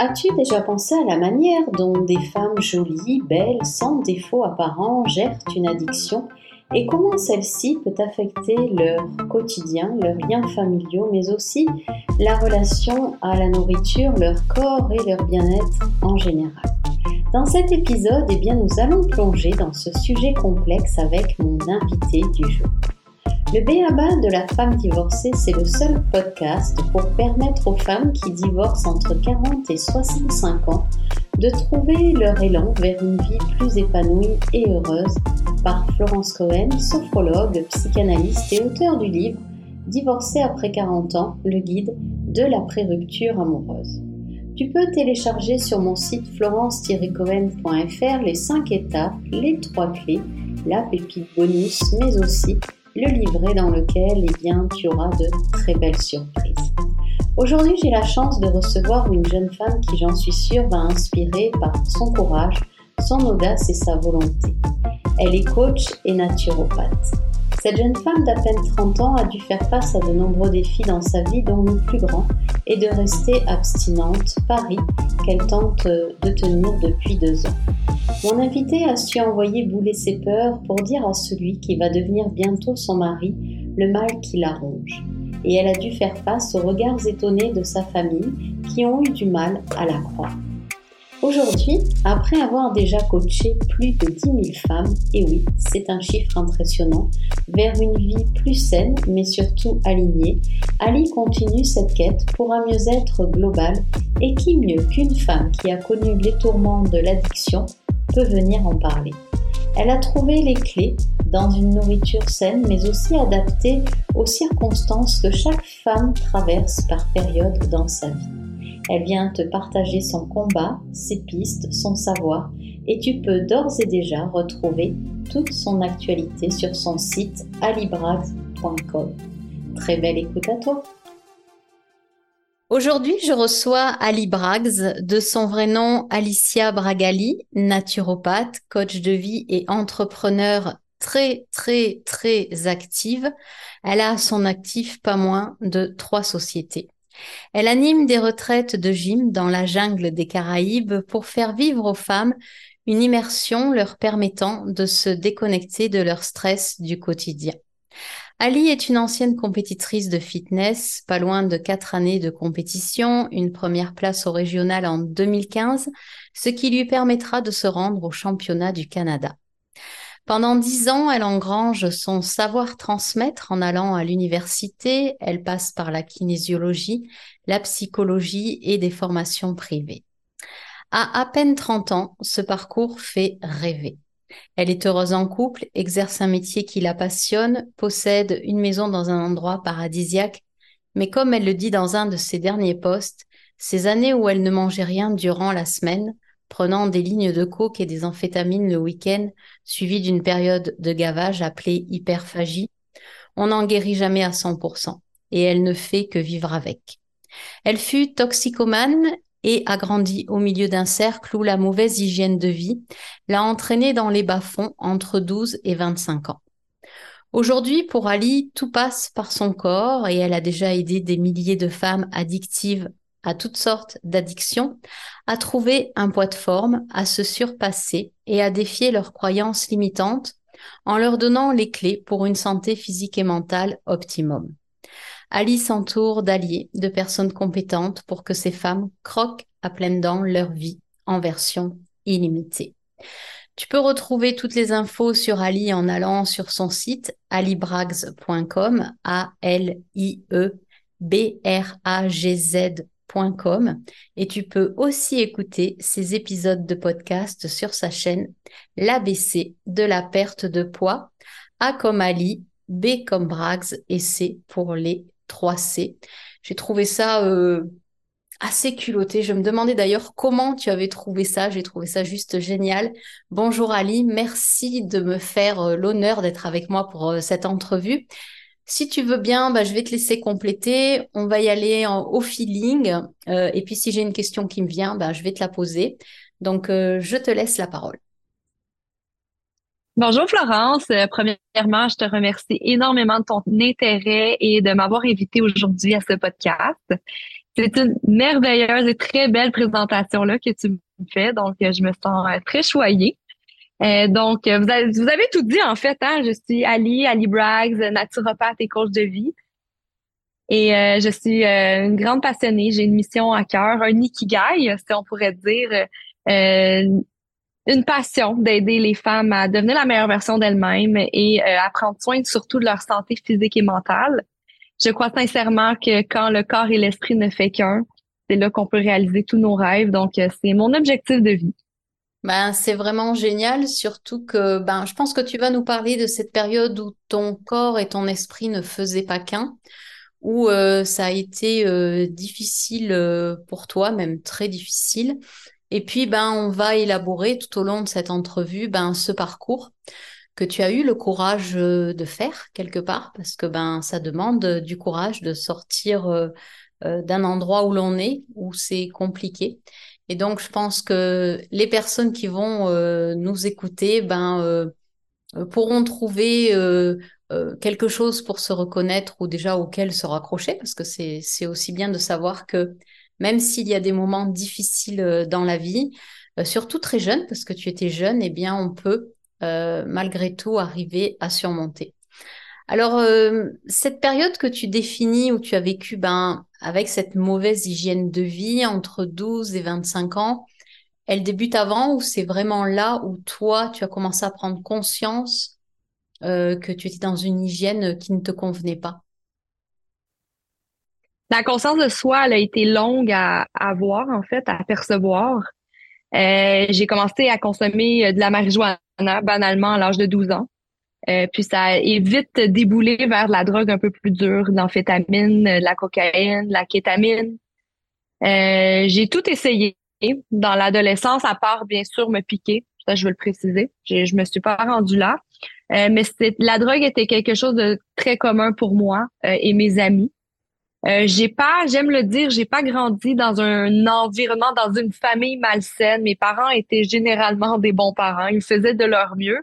As-tu déjà pensé à la manière dont des femmes jolies, belles, sans défaut apparent gèrent une addiction et comment celle-ci peut affecter leur quotidien, leurs liens familiaux, mais aussi la relation à la nourriture, leur corps et leur bien-être en général? Dans cet épisode, eh nous allons plonger dans ce sujet complexe avec mon invité du jour. Le BABA de la femme divorcée, c'est le seul podcast pour permettre aux femmes qui divorcent entre 40 et 65 ans de trouver leur élan vers une vie plus épanouie et heureuse par Florence Cohen, sophrologue, psychanalyste et auteur du livre Divorcé après 40 ans, le guide de la pré-rupture amoureuse. Tu peux télécharger sur mon site florence-cohen.fr les 5 étapes, les 3 clés, la pépite bonus, mais aussi le livret dans lequel eh bien, tu auras de très belles surprises. Aujourd'hui, j'ai la chance de recevoir une jeune femme qui, j'en suis sûre, va inspirer par son courage, son audace et sa volonté. Elle est coach et naturopathe. Cette jeune femme d'à peine 30 ans a dû faire face à de nombreux défis dans sa vie, dont le plus grand est de rester abstinente, pari qu'elle tente de tenir depuis deux ans. Mon invité a su envoyer bouler ses peurs pour dire à celui qui va devenir bientôt son mari le mal qui la ronge. Et elle a dû faire face aux regards étonnés de sa famille qui ont eu du mal à la croire. Aujourd'hui, après avoir déjà coaché plus de 10 000 femmes, et oui, c'est un chiffre impressionnant, vers une vie plus saine mais surtout alignée, Ali continue cette quête pour un mieux-être global et qui mieux qu'une femme qui a connu les tourments de l'addiction peut venir en parler. Elle a trouvé les clés dans une nourriture saine mais aussi adaptée aux circonstances que chaque femme traverse par période dans sa vie. Elle vient te partager son combat, ses pistes, son savoir et tu peux d'ores et déjà retrouver toute son actualité sur son site alibrags.com. Très belle écoute à toi. Aujourd'hui, je reçois Ali Braggs, de son vrai nom Alicia Bragali, naturopathe, coach de vie et entrepreneur très, très, très active. Elle a à son actif pas moins de trois sociétés. Elle anime des retraites de gym dans la jungle des Caraïbes pour faire vivre aux femmes une immersion leur permettant de se déconnecter de leur stress du quotidien. Ali est une ancienne compétitrice de fitness, pas loin de quatre années de compétition, une première place au régional en 2015, ce qui lui permettra de se rendre au championnat du Canada. Pendant dix ans, elle engrange son savoir transmettre en allant à l'université. Elle passe par la kinésiologie, la psychologie et des formations privées. À à peine 30 ans, ce parcours fait rêver. Elle est heureuse en couple, exerce un métier qui la passionne, possède une maison dans un endroit paradisiaque, mais comme elle le dit dans un de ses derniers postes, ces années où elle ne mangeait rien durant la semaine prenant des lignes de coke et des amphétamines le week-end, suivi d'une période de gavage appelée hyperphagie, on n'en guérit jamais à 100%, et elle ne fait que vivre avec. Elle fut toxicomane et a grandi au milieu d'un cercle où la mauvaise hygiène de vie l'a entraînée dans les bas-fonds entre 12 et 25 ans. Aujourd'hui, pour Ali, tout passe par son corps et elle a déjà aidé des milliers de femmes addictives à toutes sortes d'addictions, à trouver un poids de forme, à se surpasser et à défier leurs croyances limitantes en leur donnant les clés pour une santé physique et mentale optimum. Ali s'entoure d'alliés, de personnes compétentes pour que ces femmes croquent à pleines dents leur vie en version illimitée. Tu peux retrouver toutes les infos sur Ali en allant sur son site alibrags.com, A-L-I-E B-R-A-G-Z et tu peux aussi écouter ses épisodes de podcast sur sa chaîne L'ABC de la perte de poids, A comme Ali, B comme Braggs et C pour les 3 C. J'ai trouvé ça euh, assez culotté. Je me demandais d'ailleurs comment tu avais trouvé ça. J'ai trouvé ça juste génial. Bonjour Ali, merci de me faire euh, l'honneur d'être avec moi pour euh, cette entrevue. Si tu veux bien, bah, je vais te laisser compléter. On va y aller au feeling. Euh, et puis, si j'ai une question qui me vient, bah, je vais te la poser. Donc, euh, je te laisse la parole. Bonjour Florence. Euh, premièrement, je te remercie énormément de ton intérêt et de m'avoir invité aujourd'hui à ce podcast. C'est une merveilleuse et très belle présentation là que tu me fais. Donc, je me sens très choyée. Donc, vous avez, vous avez tout dit en fait. Hein? Je suis Ali, Ali Braggs, naturopathe et coach de vie. Et euh, je suis euh, une grande passionnée. J'ai une mission à cœur, un ikigai, si on pourrait dire, euh, une passion d'aider les femmes à devenir la meilleure version d'elles-mêmes et à prendre soin surtout de leur santé physique et mentale. Je crois sincèrement que quand le corps et l'esprit ne fait qu'un, c'est là qu'on peut réaliser tous nos rêves. Donc, c'est mon objectif de vie. Ben, c'est vraiment génial, surtout que ben, je pense que tu vas nous parler de cette période où ton corps et ton esprit ne faisaient pas qu'un où euh, ça a été euh, difficile euh, pour toi, même très difficile. Et puis, ben, on va élaborer tout au long de cette entrevue ben, ce parcours que tu as eu le courage de faire quelque part, parce que ben, ça demande du courage de sortir d'un endroit où l'on est, où c'est compliqué. Et donc, je pense que les personnes qui vont nous écouter ben, pourront trouver euh, quelque chose pour se reconnaître ou déjà auquel se raccrocher, parce que c'est aussi bien de savoir que même s'il y a des moments difficiles euh, dans la vie, euh, surtout très jeune, parce que tu étais jeune, eh bien on peut malgré tout arriver à surmonter. Alors, cette période que tu définis où tu as vécu ben, avec cette mauvaise hygiène de vie entre 12 et 25 ans, elle débute avant ou c'est vraiment là où toi, tu as commencé à prendre conscience euh, que tu étais dans une hygiène qui ne te convenait pas? La conscience de soi, elle a été longue à, avoir, en fait, à percevoir. Euh, j'ai commencé à consommer euh, de la marijuana banalement à l'âge de 12 ans. Puis ça est vite déboulé vers la drogue un peu plus dure, l'amphétamine, la cocaïne, la kétamine. j'ai tout essayé dans l'adolescence, à part bien sûr me piquer. Ça, je veux le préciser. Je me suis pas rendue là. Euh, mais la drogue était quelque chose de très commun pour moi euh, et mes amis. Euh, j'ai pas, j'aime le dire, j'ai pas grandi dans un environnement, dans une famille malsaine. Mes parents étaient généralement des bons parents. Ils faisaient de leur mieux.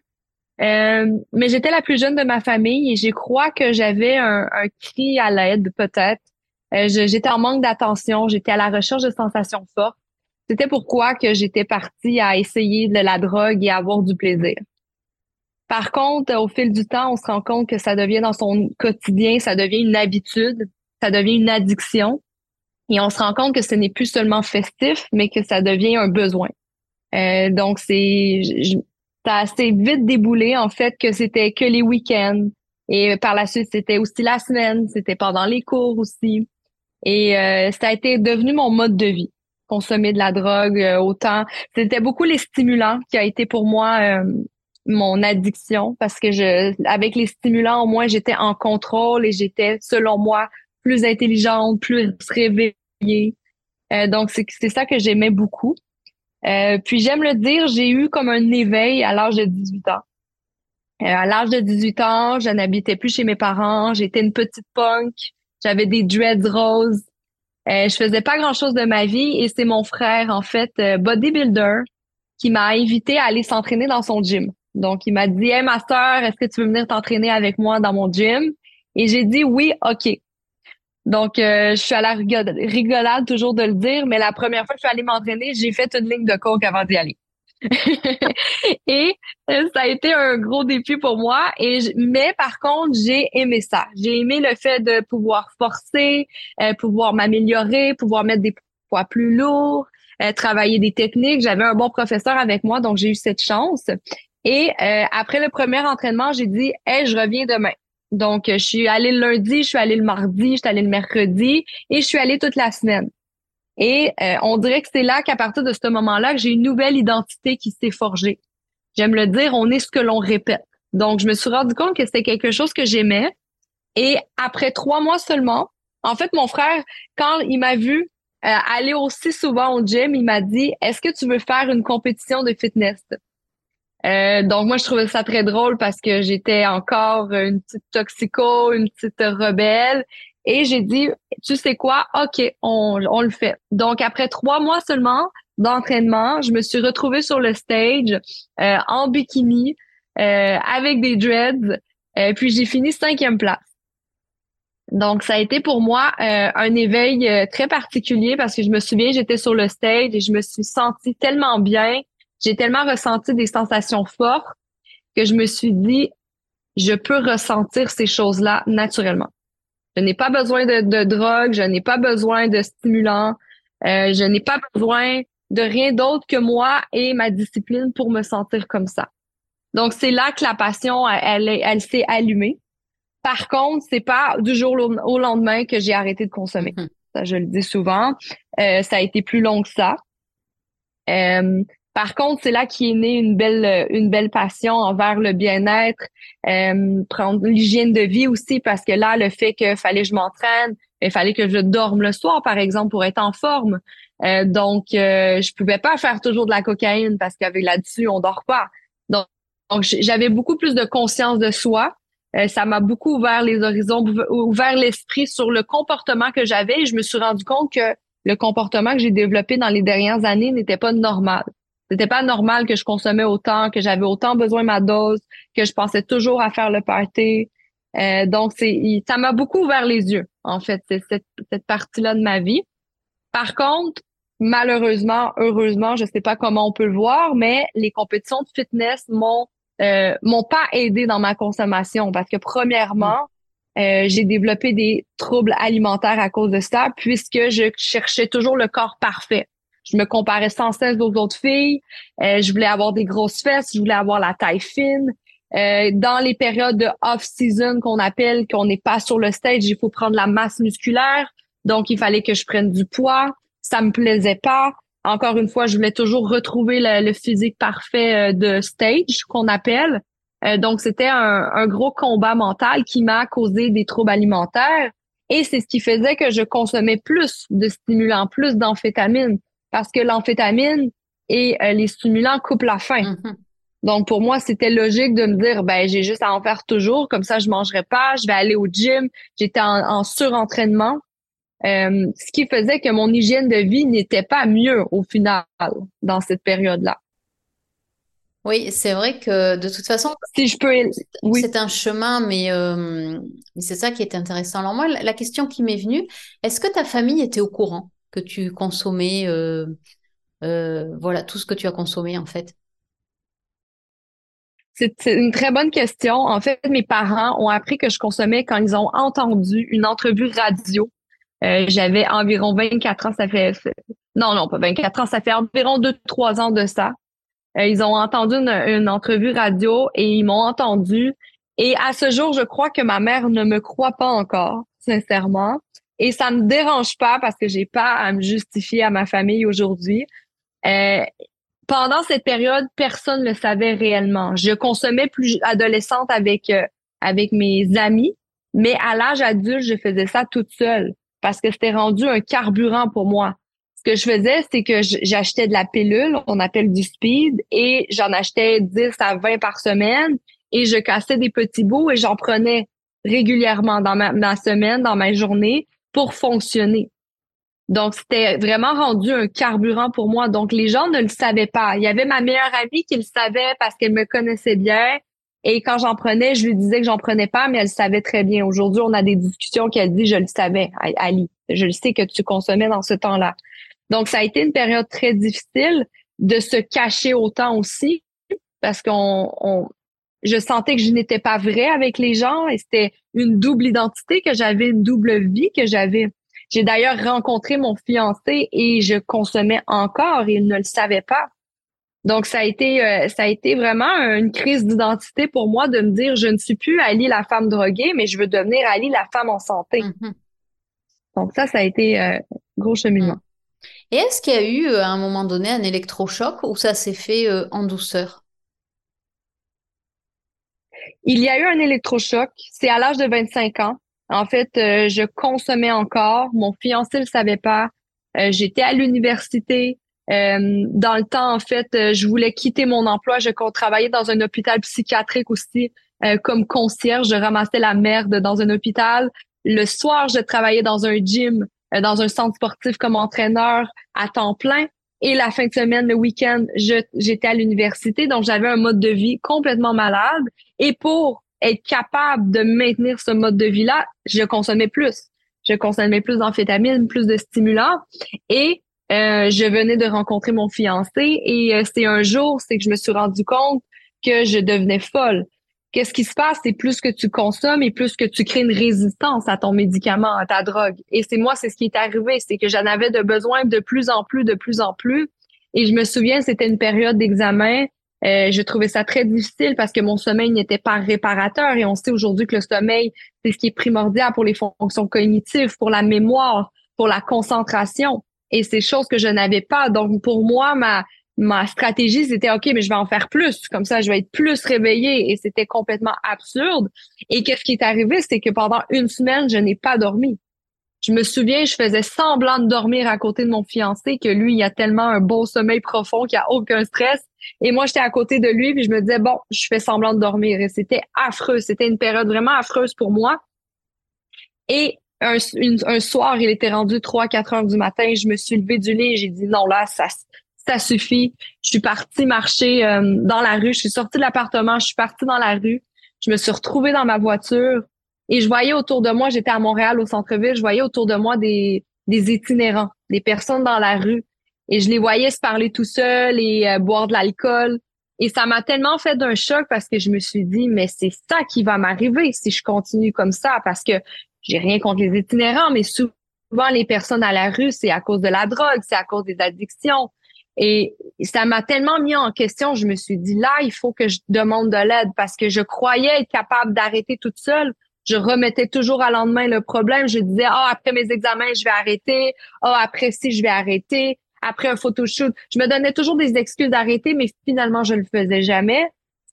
Mais j'étais la plus jeune de ma famille et je crois que j'avais un, un, cri à l'aide, peut-être. j'étais en manque d'attention, j'étais à la recherche de sensations fortes. C'était pourquoi que j'étais partie à essayer de la drogue et avoir du plaisir. Par contre, au fil du temps, on se rend compte que ça devient dans son quotidien, ça devient une habitude, ça devient une addiction. Et on se rend compte que ce n'est plus seulement festif, mais que ça devient un besoin. Euh, donc, c'est ça assez vite déboulé, en fait, que c'était que les week-ends. Et par la suite, c'était aussi la semaine, c'était pendant les cours aussi. Et euh, ça a été devenu mon mode de vie. Consommer de la drogue, euh, autant. C'était beaucoup les stimulants qui a été pour moi mon addiction parce que je, avec les stimulants, au moins, j'étais en contrôle et j'étais, selon moi, plus intelligente, plus réveillée. Euh, donc, c'est ça que j'aimais beaucoup. Euh, puis, j'aime le dire, j'ai eu comme un éveil à l'âge de 18 ans. Euh, à l'âge de 18 ans, je n'habitais plus chez mes parents. J'étais une petite punk. J'avais des dreads roses. Euh, je faisais pas grand-chose de ma vie et c'est mon frère, en fait, bodybuilder, qui m'a invité à aller s'entraîner dans son gym. Donc, il m'a dit, Hey, ma soeur, est-ce que tu veux venir t'entraîner avec moi dans mon gym? Et j'ai dit oui, OK. Donc, euh, je suis à la rigolade, toujours de le dire, mais la première fois que je suis allée m'entraîner, j'ai fait une ligne de coke avant d'y aller. et euh, ça a été un gros défi pour moi. Et mais par contre, j'ai aimé ça. J'ai aimé le fait de pouvoir forcer, euh, pouvoir m'améliorer, pouvoir mettre des poids plus lourds, travailler des techniques. J'avais un bon professeur avec moi, donc j'ai eu cette chance. Et euh, après le premier entraînement, j'ai dit, hey, je reviens demain. Donc, je suis allée le lundi, je suis allée le mardi, je suis allée le mercredi et je suis allée toute la semaine. Et euh, on dirait que c'est là qu'à partir de ce moment-là, j'ai une nouvelle identité qui s'est forgée. J'aime le dire, on est ce que l'on répète. Donc, je me suis rendu compte que c'était quelque chose que j'aimais. Et après trois mois seulement, en fait, mon frère, quand il m'a vu euh, aller aussi souvent au gym, il m'a dit, est-ce que tu veux faire une compétition de fitness? Euh, donc moi je trouvais ça très drôle parce que j'étais encore une petite toxico, une petite rebelle. Et j'ai dit, tu sais quoi, ok, on, on le fait. Donc après trois mois seulement d'entraînement, je me suis retrouvée sur le stage euh, en bikini euh, avec des dreads. puis j'ai fini cinquième place. Donc, ça a été pour moi euh, un éveil euh, très particulier parce que je me souviens, j'étais sur le stage et je me suis sentie tellement bien, j'ai tellement ressenti des sensations fortes que je me suis dit, je peux ressentir ces choses-là naturellement. Je n'ai pas besoin de, de drogue, je n'ai pas besoin de stimulants, euh, je n'ai pas besoin de rien d'autre que moi et ma discipline pour me sentir comme ça. Donc, c'est là que la passion, elle, elle, elle s'est allumée. Par contre, c'est pas du jour au lendemain que j'ai arrêté de consommer. Mhm. Ça, je le dis souvent. Euh, ça a été plus long que ça. Euh, par contre, c'est là qu'est née une belle une belle passion envers le bien-être, euh, prendre l'hygiène de vie aussi parce que là, le fait qu'il fallait que je m'entraîne, il fallait que je dorme le soir, par exemple, pour être en forme. donc, je pouvais pas faire toujours de la cocaïne parce qu'avec là-dessus, on dort pas. Donc, j'avais beaucoup plus de conscience de soi. Euh, ça m'a beaucoup ouvert les horizons, ouvert l'esprit sur le comportement que j'avais je me suis rendu compte que le comportement que j'ai développé dans les dernières années n'était pas normal. C'était pas normal que je consommais autant, que j'avais autant besoin de ma dose, que je pensais toujours à faire le party. Euh, donc, c'est, ça m'a beaucoup ouvert les yeux, en fait, cette, cette partie-là de ma vie. Par contre, malheureusement, heureusement, je sais pas comment on peut le voir, mais les compétitions de fitness m'ont euh, m'ont pas aidé dans ma consommation parce que premièrement, euh, j'ai développé des troubles alimentaires à cause de ça puisque je cherchais toujours le corps parfait. Je me comparais sans cesse aux autres filles. Euh, je voulais avoir des grosses fesses, je voulais avoir la taille fine. Euh, dans les périodes de off-season qu'on appelle, qu'on n'est pas sur le stage, il faut prendre la masse musculaire. Donc, il fallait que je prenne du poids. Ça me plaisait pas encore une fois, je voulais toujours retrouver le, physique parfait euh, de stage qu'on appelle. Euh, donc, c'était un, gros combat mental qui m'a causé des troubles alimentaires. Et c'est ce qui faisait que je consommais plus de stimulants, plus d'amphétamine, parce que l'amphétamine et euh, les stimulants coupent la faim. Mm-hmm. Donc, pour moi, c'était logique de me dire, ben, j'ai juste à en faire toujours, comme ça, je mangerai pas, je vais aller au gym. J'étais en, en surentraînement. Euh, ce qui faisait que mon hygiène de vie n'était pas mieux au final dans cette période-là. Oui, c'est vrai que de toute façon, si je peux, c'est un chemin, euh, mais c'est ça qui est intéressant. Alors moi, la question qui m'est venue, est-ce que ta famille était au courant? Que tu consommais, euh, voilà, tout ce que tu as consommé en fait? C'est une très bonne question. En fait, mes parents ont appris que je consommais quand ils ont entendu une entrevue radio euh, j'avais environ 24 ans, ça fait non, non, pas 24 ans, ça fait environ 2-3 ans de ça. Euh, ils ont entendu une, entrevue radio et ils m'ont entendu. Et à ce jour, je crois que ma mère ne me croit pas encore, sincèrement. Et ça me dérange pas parce que j'ai pas à me justifier à ma famille aujourd'hui. Euh, pendant cette période, personne ne le savait réellement. Je consommais plus adolescente avec avec mes amis, mais à l'âge adulte, je faisais ça toute seule parce que c'était rendu un carburant pour moi. Ce que je faisais, c'est que j'achetais de la pilule, on appelle du speed, et j'en achetais 10 à 20 par semaine et je cassais des petits bouts et j'en prenais régulièrement dans ma, semaine, dans ma journée pour fonctionner. Donc, c'était vraiment rendu un carburant pour moi. Donc, les gens ne le savaient pas. Il y avait ma meilleure amie qui le savait parce qu'elle me connaissait bien. Et quand j'en prenais, je lui disais que j'en prenais pas, mais elle savait très bien. Aujourd'hui, on a des discussions qu'elle dit, je le savais, Ali. Je le sais que tu consommais dans ce temps-là. Donc, ça a été une période très difficile de se cacher autant aussi, parce qu'on, je sentais que je n'étais pas vraie avec les gens et c'était une double identité que j'avais, une double vie que j'avais. J'ai d'ailleurs rencontré mon fiancé et je consommais encore et il ne le savait pas. Donc, ça a été, euh, ça a été vraiment une crise d'identité pour moi de me dire, je ne suis plus Ali la femme droguée, mais je veux devenir Ali la femme en santé. Mm-hmm. Donc, ça, ça a été un euh, gros cheminement. Mm. Et est-ce qu'il y a eu, euh, à un moment donné, un électrochoc ou ça s'est fait en douceur? Il y a eu un électrochoc. C'est à l'âge de 25 ans. En fait, je consommais encore. Mon fiancé le savait pas. J'étais à l'université. Euh, dans le temps, en fait, euh, je voulais quitter mon emploi. Je travaillais dans un hôpital psychiatrique aussi euh, comme concierge. Je ramassais la merde dans un hôpital. Le soir, je travaillais dans un gym, dans un centre sportif comme entraîneur à temps plein. Et la fin de semaine, le week-end, j'étais à l'université. Donc, j'avais un mode de vie complètement malade. Et pour être capable de maintenir ce mode de vie-là, je consommais plus. Je consommais plus d'amphétamines, plus de stimulants. Et euh, je venais de rencontrer mon fiancé et euh, c'est un jour, c'est que je me suis rendu compte que je devenais folle. Qu'est-ce qui se passe? C'est plus que tu consommes et plus que tu crées une résistance à ton médicament, à ta drogue. Et c'est moi, c'est ce qui est arrivé, c'est que j'en avais de besoin de plus en plus, de plus en plus. Et je me souviens, c'était une période d'examen. Euh, je trouvais ça très difficile parce que mon sommeil n'était pas réparateur et on sait aujourd'hui que le sommeil, c'est ce qui est primordial pour les fonctions cognitives, pour la mémoire, pour la concentration et c'est choses que je n'avais pas. Donc, pour moi, ma, ma stratégie, c'était OK, mais je vais en faire plus. Comme ça, je vais être plus réveillée. Et c'était complètement absurde. Et qu'est-ce qui est arrivé? C'est que pendant une semaine, je n'ai pas dormi. Je me souviens, je faisais semblant de dormir à côté de mon fiancé, que lui, il a tellement un beau sommeil profond qu'il a aucun stress. Et moi, j'étais à côté de lui, puis je me disais, bon, je fais semblant de dormir. Et c'était affreux. C'était une période vraiment affreuse pour moi. Et un, un soir, il était rendu 3-4 heures du matin. Je me suis levée du lit et j'ai dit non, là, ça, ça suffit. Je suis partie marcher euh, dans la rue. Je suis sortie de l'appartement. Je suis partie dans la rue. Je me suis retrouvée dans ma voiture et je voyais autour de moi, j'étais à Montréal au centre-ville, je voyais autour de moi des, des itinérants, des personnes dans la rue. Et je les voyais se parler tout seuls et euh, boire de l'alcool. Et ça m'a tellement fait d'un choc parce que je me suis dit, mais c'est ça qui va m'arriver si je continue comme ça. Parce que j'ai rien contre les itinérants, mais souvent les personnes à la rue, c'est à cause de la drogue, c'est à cause des addictions. Et ça m'a tellement mis en question, je me suis dit là, il faut que je demande de l'aide parce que je croyais être capable d'arrêter toute seule. Je remettais toujours à lendemain le problème. Je disais, ah, après mes examens, je vais arrêter. Ah, après si, je vais arrêter. Après un photoshoot. Je me donnais toujours des excuses d'arrêter, mais finalement, je le faisais jamais.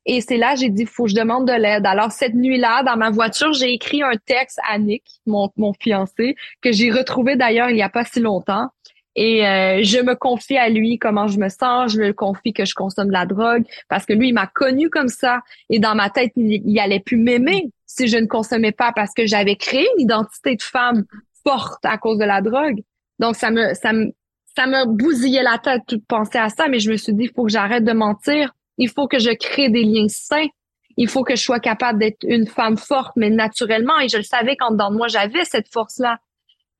Et c'est là, j'ai dit, faut que je demande de l'aide. Alors, cette nuit-là, dans ma voiture, j'ai écrit un texte à Nick, mon, mon fiancé, que j'ai retrouvé d'ailleurs il n'y a pas si longtemps. Et euh, je me confie à lui comment je me sens, je me confie que je consomme de la drogue parce que lui, il m'a connu comme ça. Et dans ma tête, il, il allait plus m'aimer si je ne consommais pas parce que j'avais créé une identité de femme forte à cause de la drogue. Donc, ça me, ça me, ça me bousillait la tête de penser à ça, mais je me suis dit, il faut que j'arrête de mentir il faut que je crée des liens sains. Il faut que je sois capable d'être une femme forte, mais naturellement. Et je le savais quand dans moi, j'avais cette force-là.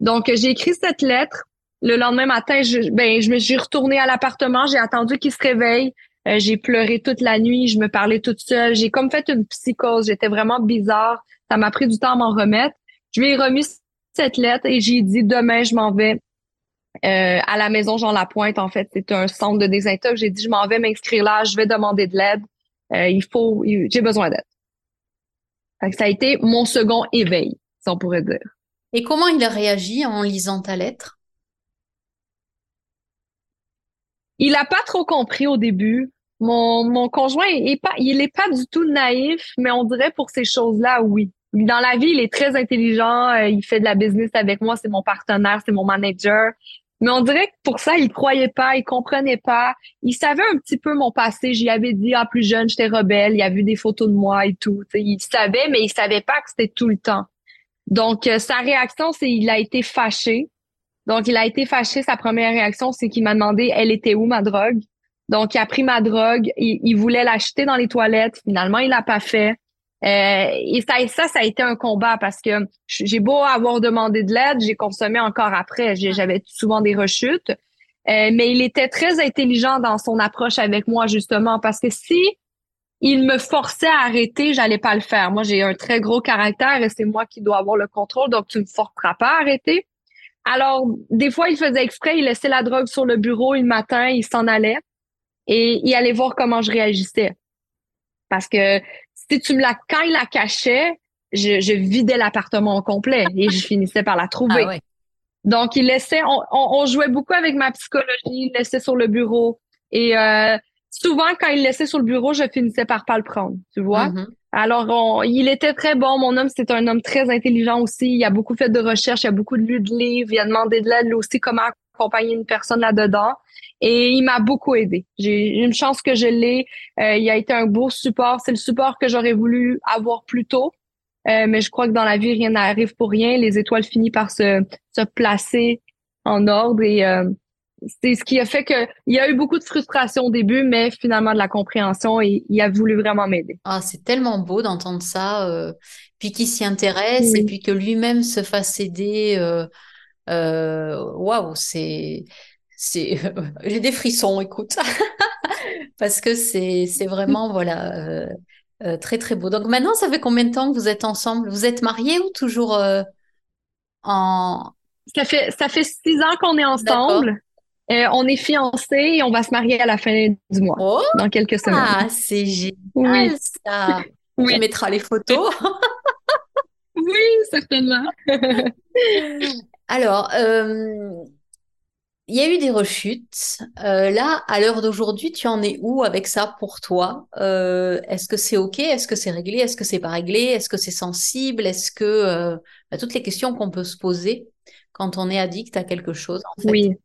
Donc, j'ai écrit cette lettre. Le lendemain matin, je, ben, je me suis retournée à l'appartement. J'ai attendu qu'il se réveille. Euh, j'ai pleuré toute la nuit. Je me parlais toute seule. J'ai comme fait une psychose. J'étais vraiment bizarre. Ça m'a pris du temps à m'en remettre. Je lui ai remis cette lettre et j'ai dit demain, je m'en vais euh, à la maison Jean Lapointe, en fait, c'est un centre de désintox. J'ai dit, je m'en vais m'inscrire là, je vais demander de l'aide. Euh, il faut, j'ai besoin d'aide. Ça a été mon second éveil, si on pourrait dire. Et comment il a réagi en lisant ta lettre? Il a pas trop compris au début. Mon, mon conjoint est pas, il est pas du tout naïf, mais on dirait pour ces choses-là, oui. Dans la vie, il est très intelligent. Euh, il fait de la business avec moi. C'est mon partenaire, c'est mon manager. Mais on dirait que pour ça, il croyait pas, il comprenait pas. Il savait un petit peu mon passé. J'y avais dit, ah, plus jeune, j'étais rebelle. Il a vu des photos de moi et tout. il savait, mais il savait pas que c'était tout le temps. Donc, euh, sa réaction, c'est il a été fâché. Donc, il a été fâché. Sa première réaction, c'est qu'il m'a demandé, elle était où ma drogue? Donc, il a pris ma drogue. Il, il voulait l'acheter dans les toilettes. Finalement, il l'a pas fait. Euh, et ça, ça, ça a été un combat parce que j'ai beau avoir demandé de l'aide, j'ai consommé encore après. J'avais souvent des rechutes. Euh, mais il était très intelligent dans son approche avec moi, justement, parce que si il me forçait à arrêter, j'allais pas le faire. Moi, j'ai un très gros caractère et c'est moi qui dois avoir le contrôle, donc tu me forceras pas à arrêter. Alors, des fois, il faisait exprès, il laissait la drogue sur le bureau le matin, il s'en allait et il allait voir comment je réagissais. Parce que si tu me la, quand il la cachait, je, vidais l'appartement au complet et je finissais par la trouver. Ah Donc, il laissait, on, jouait beaucoup avec ma psychologie, il laissait sur le bureau. Et euh, souvent, quand il laissait sur le bureau, je finissais par pas le prendre, tu vois? Mm-hmm. Alors, il était très bon. Mon homme, c'est un homme très intelligent aussi. Il a beaucoup fait de recherches, il a beaucoup lu de livres, il a demandé de l'aide aussi comment accompagner une personne là-dedans. Et il m'a beaucoup aidé. J'ai une chance que je l'ai. Euh, il a été un beau support. C'est le support que j'aurais voulu avoir plus tôt. Euh, mais je crois que dans la vie, rien n'arrive pour rien. Les étoiles finissent par se, se placer en ordre et, euh, c'est ce qui a fait que il y a eu beaucoup de frustration au début, mais finalement de la compréhension et il a voulu vraiment m'aider. Ah, c'est tellement beau d'entendre ça, euh, puis qu'il s'y intéresse et puis que lui-même se fasse aider. Euh, euh, waouh, c'est, c'est, j'ai des frissons, écoute, parce que c'est, c'est vraiment voilà très très beau. Donc maintenant, ça fait combien de temps que vous êtes ensemble? Vous êtes mariés ou toujours en ça fait ça fait six ans qu'on est ensemble. Euh, on est fiancés et on va se marier à la fin du mois, oh! dans quelques semaines. Ah, c'est génial ça. Oui. Tu mettras les photos. oui, certainement. Alors, euh, il y a eu des rechutes. Euh, là, à l'heure d'aujourd'hui, tu en es où avec ça pour toi? Est-ce que c'est OK? Est-ce que c'est réglé? Est-ce que c'est pas réglé? Est-ce que c'est sensible? Est-ce que bah, toutes les questions qu'on peut se poser quand on est addict à quelque chose en fait? Oui.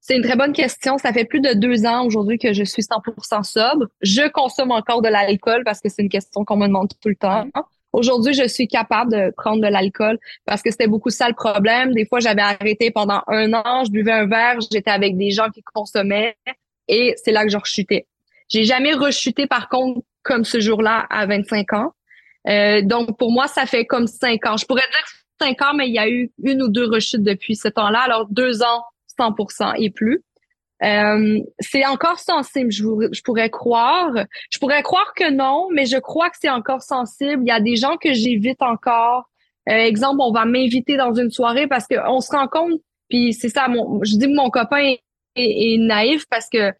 C'est une très bonne question. Ça fait plus de deux ans aujourd'hui que je suis 100% sobre. Je consomme encore de l'alcool parce que c'est une question qu'on me demande tout le temps. Aujourd'hui, je suis capable de prendre de l'alcool parce que c'était beaucoup ça le problème. Des fois, j'avais arrêté pendant un an, je buvais un verre, j'étais avec des gens qui consommaient et c'est là que je rechutais. J'ai jamais rechuté par contre comme ce jour-là à 25 ans. Euh, donc pour moi, ça fait comme cinq ans. Je pourrais dire cinq ans, mais il y a eu une ou deux rechutes depuis ce temps-là. Alors deux ans 100% et plus. Euh, c'est encore sensible, je, je, pourrais croire. Je pourrais croire que non, mais je crois que c'est encore sensible. Il y a des gens que j'évite encore. Euh, exemple, on va m'inviter dans une soirée parce qu'on se rend compte, puis c'est ça, mon, je dis que mon copain est, naïf parce que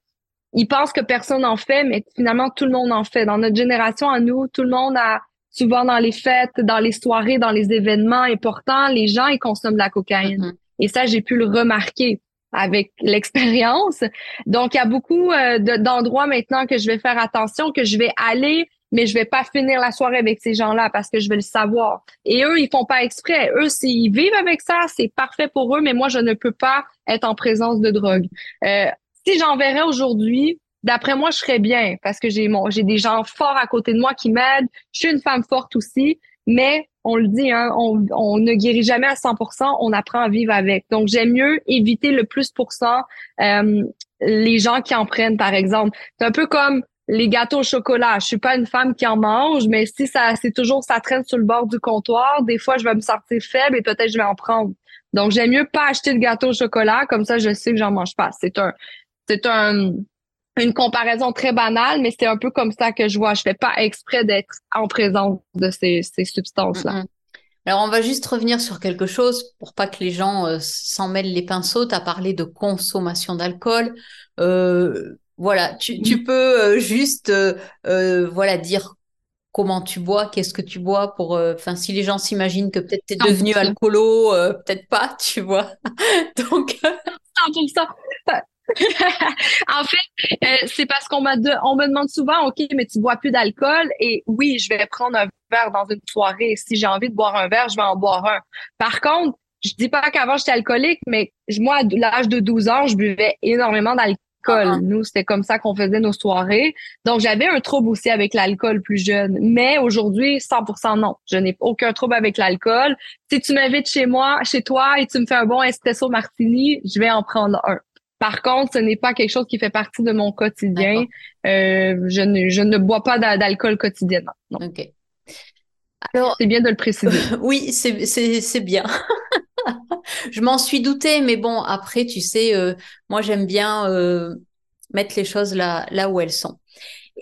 il pense que personne en fait, mais finalement tout le monde en fait. Dans notre génération à nous, tout le monde a souvent dans les fêtes, dans les soirées, dans les événements importants, les gens ils consomment de la cocaïne. Mm-hmm. Et ça, j'ai pu le remarquer avec l'expérience. Donc, il y a beaucoup euh, d'endroits maintenant que je vais faire attention, que je vais aller, mais je vais pas finir la soirée avec ces gens-là parce que je vais le savoir. Et eux, ils font pas exprès. Eux, s'ils vivent avec ça, c'est parfait pour eux, mais moi, je ne peux pas être en présence de drogue. Euh, si j'en verrais aujourd'hui, d'après moi, je serais bien parce que j'ai mon, j'ai des gens forts à côté de moi qui m'aident. Je suis une femme forte aussi, mais on le dit, hein, on, ne guérit jamais à 100%, on apprend à vivre avec. Donc, j'aime mieux éviter le plus pour cent euh, les gens qui en prennent, par exemple. C'est un peu comme les gâteaux au chocolat. Je suis pas une femme qui en mange, mais si ça, c'est toujours ça traîne sur le bord du comptoir, des fois, je vais me sentir faible et peut-être je vais en prendre. Donc, j'aime mieux pas acheter de gâteau au chocolat, comme ça, je sais que j'en mange pas. C'est un, c'est un, une comparaison très banale, mais c'est un peu comme ça que je vois. Je fais pas exprès d'être en présence de ces, ces substances-là. Alors, on va juste revenir sur quelque chose pour pas que les gens euh, s'en mêlent les pinceaux. Tu as parlé de consommation d'alcool. Euh, voilà, tu, tu peux euh, juste voilà dire comment tu bois, qu'est-ce que tu bois pour enfin si les gens s'imaginent que peut-être tu es devenu alcoolo, peut-être pas, tu vois. Donc 100%. en fait, euh, c'est parce qu'on on me demande souvent, OK, mais tu bois plus d'alcool? Et oui, je vais prendre un verre dans une soirée. Si j'ai envie de boire un verre, je vais en boire un. Par contre, je dis pas qu'avant j'étais alcoolique, mais moi, à l'âge de 12 ans, je buvais énormément d'alcool. Uh-huh. Nous, c'était comme ça qu'on faisait nos soirées. Donc, j'avais un trouble aussi avec l'alcool plus jeune. Mais aujourd'hui, 100% non. Je n'ai aucun trouble avec l'alcool. Si tu m'invites chez moi, chez toi, et tu me fais un bon espresso martini, je vais en prendre un. Par contre, ce n'est pas quelque chose qui fait partie de mon quotidien. Euh, je, ne, je ne bois pas d'alcool quotidiennement. OK. Alors, c'est bien de le préciser. oui, c'est bien. je m'en suis doutée, mais bon, après, tu sais, euh, moi, j'aime bien euh, mettre les choses là, là où elles sont.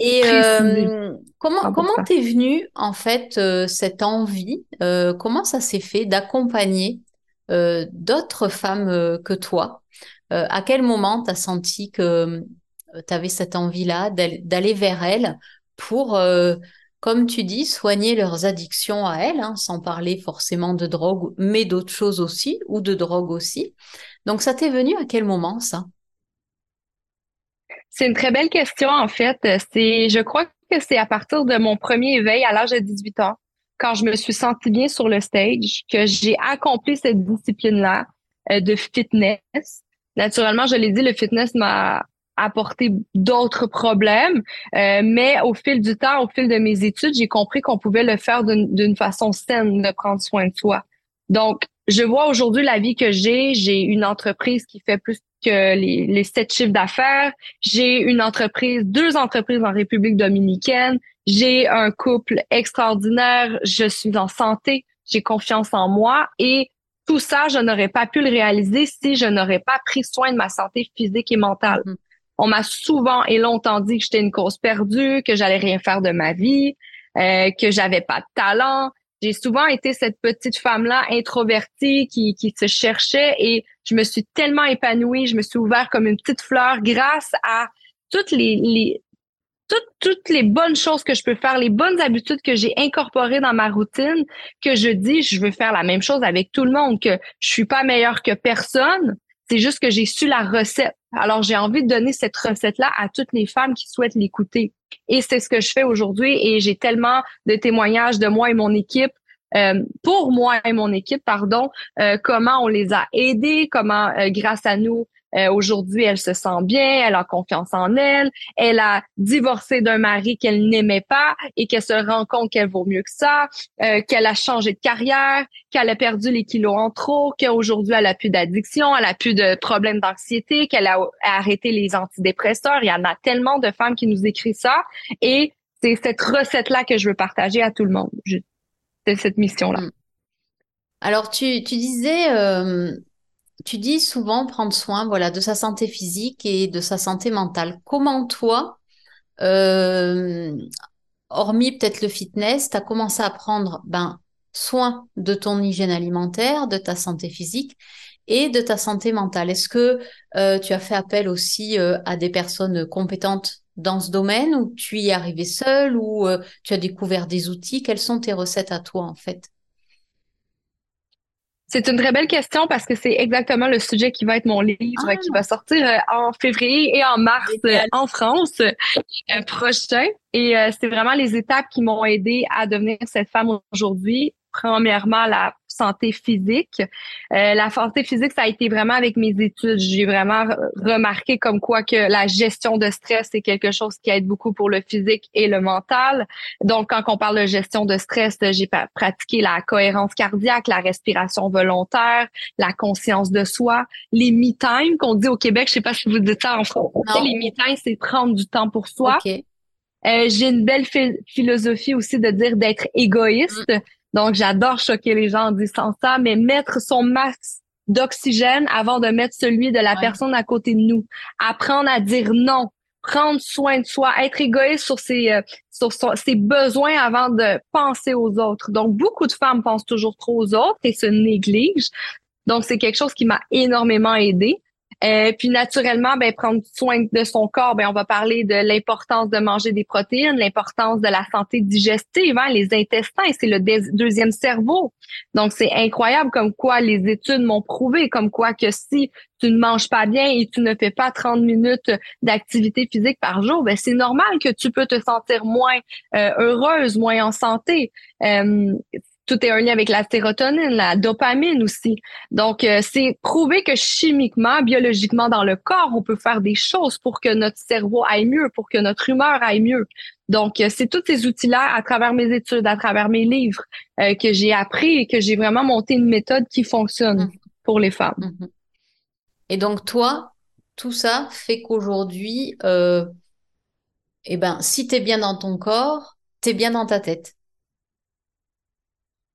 Et comment comment t'es venue en fait cette envie Comment ça s'est fait d'accompagner d'autres femmes que toi euh, à quel moment tu as senti que euh, tu avais cette envie-là d'aller vers elles pour, euh, comme tu dis, soigner leurs addictions à elles, hein, sans parler forcément de drogue, mais d'autres choses aussi, ou de drogue aussi. Donc, ça t'est venu à quel moment, ça? C'est une très belle question, en fait. Je crois que c'est à partir de mon premier éveil à l'âge de 18 ans, quand je me suis sentie bien sur le stage, que j'ai accompli cette discipline-là de fitness naturellement, je l'ai dit, le fitness m'a apporté d'autres problèmes, euh, mais au fil du temps, au fil de mes études, j'ai compris qu'on pouvait le faire d'une façon saine, de prendre soin de soi. Donc, je vois aujourd'hui la vie que j'ai. J'ai une entreprise qui fait plus que les, les sept chiffres d'affaires. J'ai une entreprise, deux entreprises en République dominicaine. J'ai un couple extraordinaire. Je suis en santé. J'ai confiance en moi et tout ça, je n'aurais pas pu le réaliser si je n'aurais pas pris soin de ma santé physique et mentale. Mm-hmm. On m'a souvent et longtemps dit que j'étais une cause perdue, que j'allais rien faire de ma vie, euh, que j'avais pas de talent. J'ai souvent été cette petite femme-là introvertie qui, qui se cherchait et je me suis tellement épanouie, je me suis ouverte comme une petite fleur grâce à toutes les, les toutes, les bonnes choses que je peux faire, les bonnes habitudes que j'ai incorporées dans ma routine, que je dis, je veux faire la même chose avec tout le monde, que je suis pas meilleure que personne. C'est juste que j'ai su la recette. Alors, j'ai envie de donner cette recette-là à toutes les femmes qui souhaitent l'écouter. Et c'est ce que je fais aujourd'hui et j'ai tellement de témoignages de moi et mon équipe euh, pour moi et mon équipe, pardon, euh, comment on les a aidés, comment euh, grâce à nous, euh, aujourd'hui, elle se sent bien, elle a confiance en elle, elle a divorcé d'un mari qu'elle n'aimait pas et qu'elle se rend compte qu'elle vaut mieux que ça, euh, qu'elle a changé de carrière, qu'elle a perdu les kilos en trop, qu'aujourd'hui elle a plus d'addiction, elle a plus de problèmes d'anxiété, qu'elle a, arrêté les antidépresseurs. Il y en a tellement de femmes qui nous écrivent ça et c'est cette recette-là que je veux partager à tout le monde. C'est cette mission-là. Hmm. Alors, tu, tu disais, euh, tu dis souvent prendre soin voilà, de sa santé physique et de sa santé mentale. Comment toi, euh, hormis peut-être le fitness, tu as commencé à prendre ben, soin de ton hygiène alimentaire, de ta santé physique et de ta santé mentale? Est-ce que euh, tu as fait appel aussi euh, à des personnes compétentes dans ce domaine ou tu y es arrivé seul ou tu as découvert des outils? Quelles sont tes recettes à toi en fait? C'est une très belle question parce que c'est exactement le sujet qui va être mon livre qui va ah! sortir euh, en février et en mars euh, en France euh, prochain. Et c'est vraiment les étapes qui m'ont aidé à devenir cette femme aujourd'hui. Premièrement, la santé physique. Euh, la santé physique, ça a été vraiment avec mes études. J'ai vraiment remarqué comme quoi que la gestion de stress, c'est quelque chose qui aide beaucoup pour le physique et le mental. Donc, quand on parle de gestion de stress, j'ai pratiqué la cohérence cardiaque, la respiration volontaire, la conscience de soi, les me-time qu'on dit au Québec. Je sais pas si vous dites ça en français. Les me-time, c'est prendre du temps pour soi. Euh, j'ai une belle philosophie aussi de dire d'être égoïste. Donc, j'adore choquer les gens en disant ça, mais mettre son max d'oxygène avant de mettre celui de la personne à côté de nous. Apprendre à dire non, prendre soin de soi, être égoïste sur ses, euh, sur ses besoins avant de penser aux autres. Donc, beaucoup de femmes pensent toujours trop aux autres et se négligent. Donc, c'est quelque chose qui m'a énormément aidée. Euh, puis naturellement, ben, prendre soin de son corps, ben, on va parler de l'importance de manger des protéines, l'importance de la santé digestive, hein, les intestins, c'est le deuxième cerveau. Donc c'est incroyable comme quoi les études m'ont prouvé, comme quoi que si tu ne manges pas bien et tu ne fais pas 30 minutes d'activité physique par jour, ben c'est normal que tu peux te sentir moins euh, heureuse, moins en santé. Euh, tout est un lien avec la sérotonine, la dopamine aussi. Donc, euh, c'est prouvé que chimiquement, biologiquement dans le corps, on peut faire des choses pour que notre cerveau aille mieux, pour que notre humeur aille mieux. Donc, euh, c'est tous ces outils-là, à travers mes études, à travers mes livres, euh, que j'ai appris et que j'ai vraiment monté une méthode qui fonctionne mm-hmm. pour les femmes. Mm-hmm. Et donc, toi, tout ça fait qu'aujourd'hui, euh, eh ben, si tu es bien dans ton corps, tu es bien dans ta tête.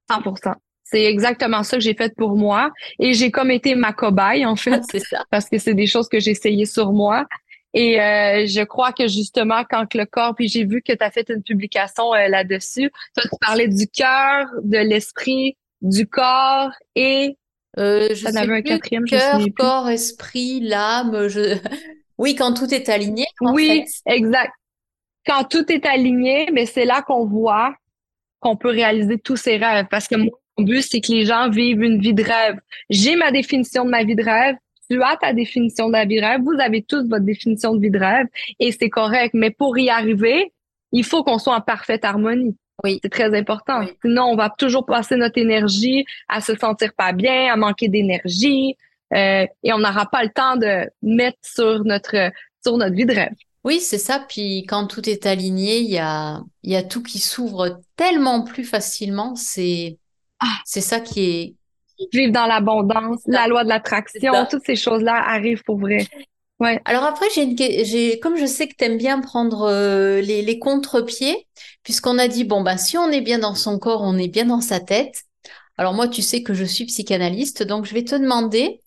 100%. C'est exactement ça que j'ai fait pour moi. Et j'ai comme été ma cobaye, en fait. c'est ça. Parce que c'est des choses que j'ai essayé sur moi. Et euh, je crois que justement, quand le corps, puis j'ai vu que tu as fait une publication euh, là-dessus, tu parlais du cœur, de l'esprit, du corps et euh, je sais un quatrième, cœur, corps, esprit, l'âme. Je... Oui, quand tout est aligné. oui, exact. Quand tout est aligné, mais c'est là qu'on voit qu'on peut réaliser tous ces rêves. Parce que mon but, c'est que les gens vivent une vie de rêve. J'ai ma définition de ma vie de rêve. Tu as ta définition de la vie de rêve. Vous avez tous votre définition de vie de rêve et c'est correct. Mais pour y arriver, il faut qu'on soit en parfaite harmonie. Oui. C'est très important. Sinon, on va toujours passer notre énergie à se sentir pas bien, à manquer d'énergie, euh, et on n'aura pas le temps de mettre sur notre sur notre vie de rêve. Oui, c'est ça. Puis quand tout est aligné, il y a, il y a tout qui s'ouvre tellement plus facilement. C'est, ah. c'est ça qui est, vivre dans l'abondance, la loi de l'attraction, toutes ces choses-là arrivent pour vrai. Ouais. Alors après, j'ai, j'ai, comme je sais que tu aimes bien prendre euh, les, les contre-pieds, puisqu'on a dit, bon, bah, si on est bien dans son corps, on est bien dans sa tête. Alors moi, tu sais que je suis psychanalyste, donc je vais te demander,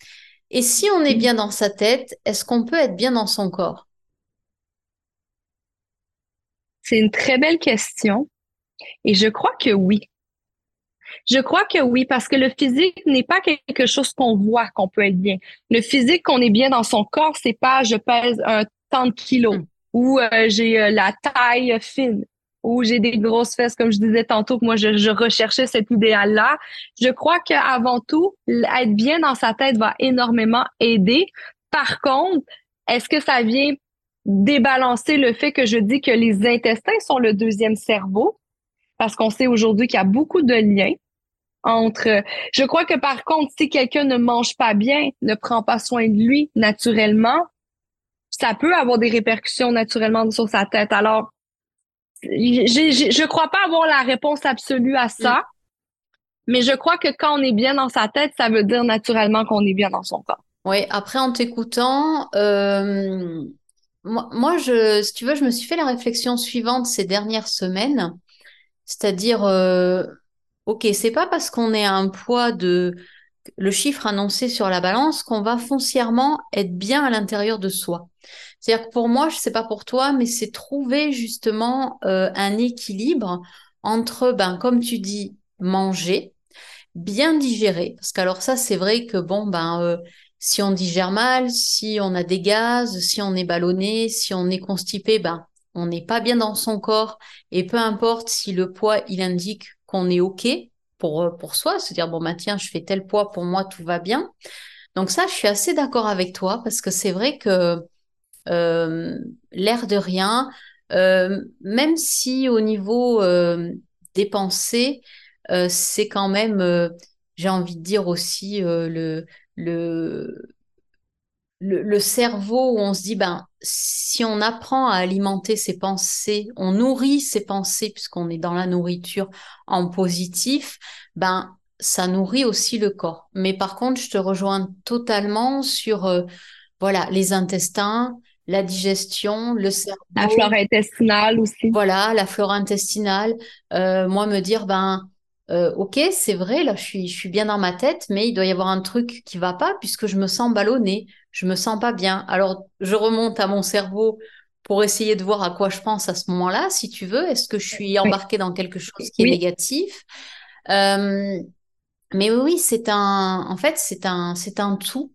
et si on est bien dans sa tête, est-ce qu'on peut être bien dans son corps? C'est une très belle question. Et je crois que oui. Je crois que oui, parce que le physique n'est pas quelque chose qu'on voit qu'on peut être bien. Le physique qu'on est bien dans son corps, c'est pas je pèse un tant de kilos mm. ou euh, j'ai euh, la taille fine ou j'ai des grosses fesses, comme je disais tantôt, que moi je, je recherchais cet idéal-là. Je crois qu'avant tout, être bien dans sa tête va énormément aider. Par contre, est-ce que ça vient débalancer le fait que je dis que les intestins sont le deuxième cerveau? Parce qu'on sait aujourd'hui qu'il y a beaucoup de liens entre. Je crois que par contre, si quelqu'un ne mange pas bien, ne prend pas soin de lui naturellement, ça peut avoir des répercussions naturellement sur sa tête. Alors, je ne crois pas avoir la réponse absolue à ça, mm. mais je crois que quand on est bien dans sa tête, ça veut dire naturellement qu'on est bien dans son corps. Oui, après en t'écoutant, euh, moi, moi, je, si tu veux, je me suis fait la réflexion suivante ces dernières semaines, c'est-à-dire, euh, ok, c'est pas parce qu'on est à un poids de le chiffre annoncé sur la balance qu'on va foncièrement être bien à l'intérieur de soi. C'est-à-dire que pour moi, je sais pas pour toi, mais c'est trouver justement euh, un équilibre entre, ben, comme tu dis, manger, bien digérer. Parce qu'alors ça, c'est vrai que bon, ben, euh, si on digère mal, si on a des gaz, si on est ballonné, si on est constipé, ben, on n'est pas bien dans son corps. Et peu importe si le poids, il indique qu'on est OK pour, euh, pour soi, se dire, bon, ben, tiens, je fais tel poids, pour moi, tout va bien. Donc ça, je suis assez d'accord avec toi parce que c'est vrai que euh, l'air de rien, euh, même si au niveau des pensées, c'est quand même, j'ai envie de dire aussi, le, le, le, cerveau où on se dit, ben, si on apprend à alimenter ses pensées, on nourrit ses pensées puisqu'on est dans la nourriture en positif, ben, ça nourrit aussi le corps. Mais par contre, je te rejoins totalement sur, voilà, les intestins, la digestion, le cerveau. La flore intestinale aussi. Voilà, la flore intestinale. Euh, moi, me dire, ben, euh, ok, c'est vrai, là, je suis, je suis bien dans ma tête, mais il doit y avoir un truc qui va pas puisque je me sens ballonné, je me sens pas bien. Alors, je remonte à mon cerveau pour essayer de voir à quoi je pense à ce moment-là, si tu veux. Est-ce que je suis embarquée dans quelque chose qui est négatif? Euh, Mais oui, c'est un, en fait, c'est un, c'est un tout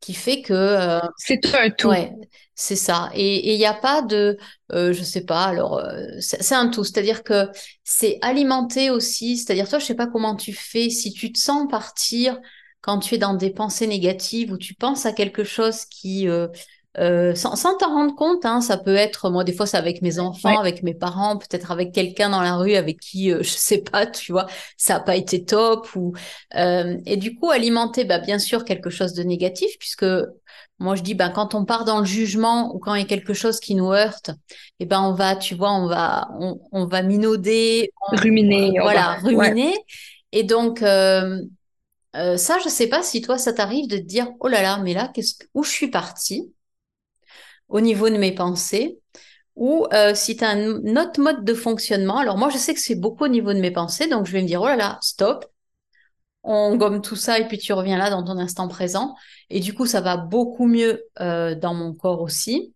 qui fait que euh, c'est un tout. Ouais, c'est ça. Et il n'y a pas de, euh, je sais pas. Alors euh, c'est un tout, c'est-à-dire que c'est alimenté aussi. C'est-à-dire toi, je sais pas comment tu fais. Si tu te sens partir quand tu es dans des pensées négatives ou tu penses à quelque chose qui euh, sans, t'en rendre compte, hein, ça peut être, moi des fois c'est avec mes enfants, avec mes parents, peut-être avec quelqu'un dans la rue avec qui, euh, je sais pas, tu vois, ça a pas été top ou euh, et du coup alimenter, bah bien sûr quelque chose de négatif puisque moi je dis, bah quand on part dans le jugement ou quand il y a quelque chose qui nous heurte, eh ben on va, tu vois, on va, on, va minauder, ruminer, voilà, ruminer. Et donc euh, ça, je sais pas si toi, ça t'arrive de te dire, oh là là, mais là, qu'est-ce où je suis partie? Au niveau de mes pensées, ou euh, si tu as un autre mode de fonctionnement, alors moi je sais que c'est beaucoup au niveau de mes pensées, donc je vais me dire, oh là là, stop, on gomme tout ça et puis tu reviens là dans ton instant présent, et du coup ça va beaucoup mieux euh, dans mon corps aussi.